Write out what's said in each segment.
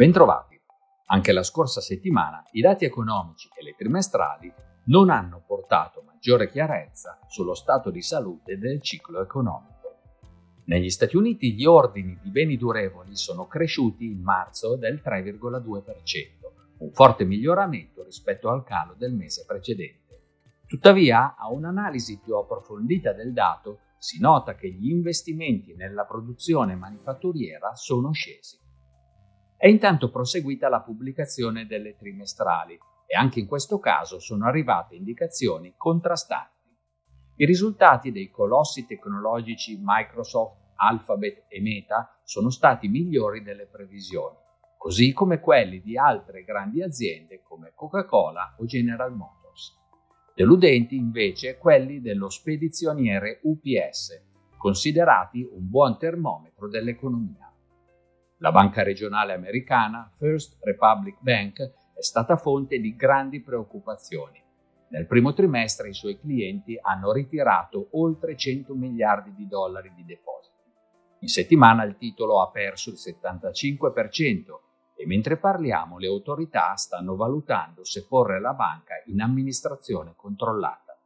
Bentrovati. Anche la scorsa settimana i dati economici e le trimestrali non hanno portato maggiore chiarezza sullo stato di salute del ciclo economico. Negli Stati Uniti gli ordini di beni durevoli sono cresciuti in marzo del 3,2%, un forte miglioramento rispetto al calo del mese precedente. Tuttavia, a un'analisi più approfondita del dato si nota che gli investimenti nella produzione manifatturiera sono scesi. È intanto proseguita la pubblicazione delle trimestrali e anche in questo caso sono arrivate indicazioni contrastanti. I risultati dei colossi tecnologici Microsoft, Alphabet e Meta sono stati migliori delle previsioni, così come quelli di altre grandi aziende come Coca-Cola o General Motors. Deludenti invece quelli dello spedizioniere UPS, considerati un buon termometro dell'economia. La banca regionale americana First Republic Bank è stata fonte di grandi preoccupazioni. Nel primo trimestre i suoi clienti hanno ritirato oltre 100 miliardi di dollari di depositi. In settimana il titolo ha perso il 75% e mentre parliamo le autorità stanno valutando se porre la banca in amministrazione controllata.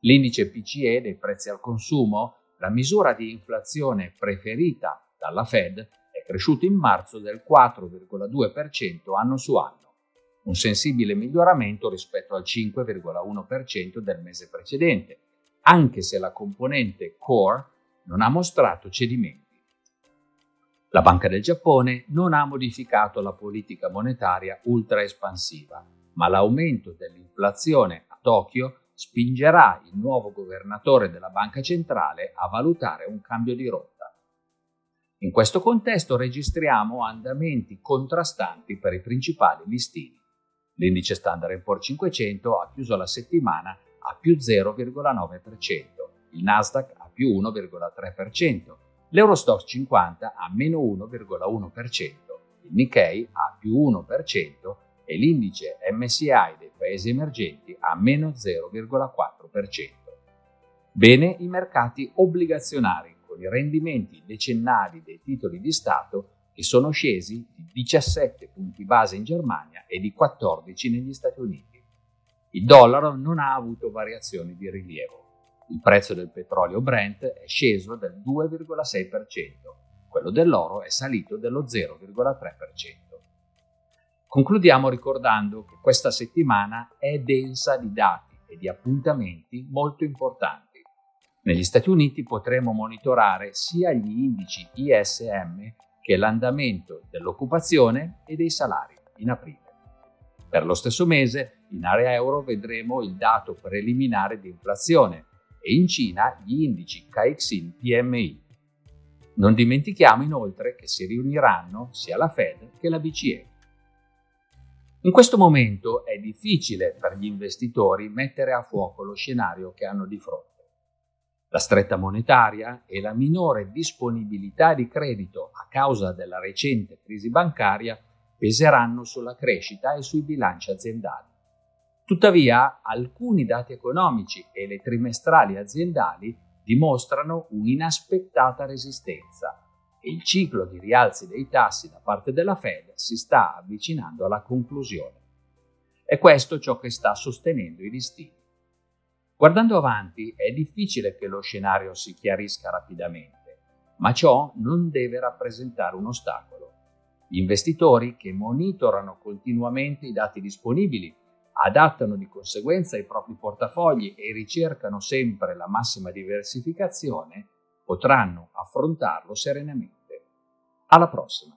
L'indice PCE dei prezzi al consumo, la misura di inflazione preferita dalla Fed, cresciuto in marzo del 4,2% anno su anno, un sensibile miglioramento rispetto al 5,1% del mese precedente, anche se la componente core non ha mostrato cedimenti. La Banca del Giappone non ha modificato la politica monetaria ultra espansiva, ma l'aumento dell'inflazione a Tokyo spingerà il nuovo governatore della banca centrale a valutare un cambio di rotta. In questo contesto registriamo andamenti contrastanti per i principali listini. L'indice Standard Poor's 500 ha chiuso la settimana a più 0,9%, il Nasdaq a più 1,3%, l'Eurostox 50 a meno 1,1%, il Nikkei a più 1% e l'indice MSI dei paesi emergenti a meno 0,4%. Bene i mercati obbligazionari rendimenti decennali dei titoli di Stato che sono scesi di 17 punti base in Germania e di 14 negli Stati Uniti. Il dollaro non ha avuto variazioni di rilievo. Il prezzo del petrolio Brent è sceso del 2,6%, quello dell'oro è salito dello 0,3%. Concludiamo ricordando che questa settimana è densa di dati e di appuntamenti molto importanti. Negli Stati Uniti potremo monitorare sia gli indici ISM che l'andamento dell'occupazione e dei salari in aprile. Per lo stesso mese, in area euro vedremo il dato preliminare di inflazione e in Cina gli indici KXIN PMI. Non dimentichiamo inoltre che si riuniranno sia la Fed che la BCE. In questo momento è difficile per gli investitori mettere a fuoco lo scenario che hanno di fronte. La stretta monetaria e la minore disponibilità di credito a causa della recente crisi bancaria peseranno sulla crescita e sui bilanci aziendali. Tuttavia, alcuni dati economici e le trimestrali aziendali dimostrano un'inaspettata resistenza e il ciclo di rialzi dei tassi da parte della Fed si sta avvicinando alla conclusione. È questo ciò che sta sostenendo i listini. Guardando avanti è difficile che lo scenario si chiarisca rapidamente, ma ciò non deve rappresentare un ostacolo. Gli investitori che monitorano continuamente i dati disponibili, adattano di conseguenza i propri portafogli e ricercano sempre la massima diversificazione, potranno affrontarlo serenamente. Alla prossima!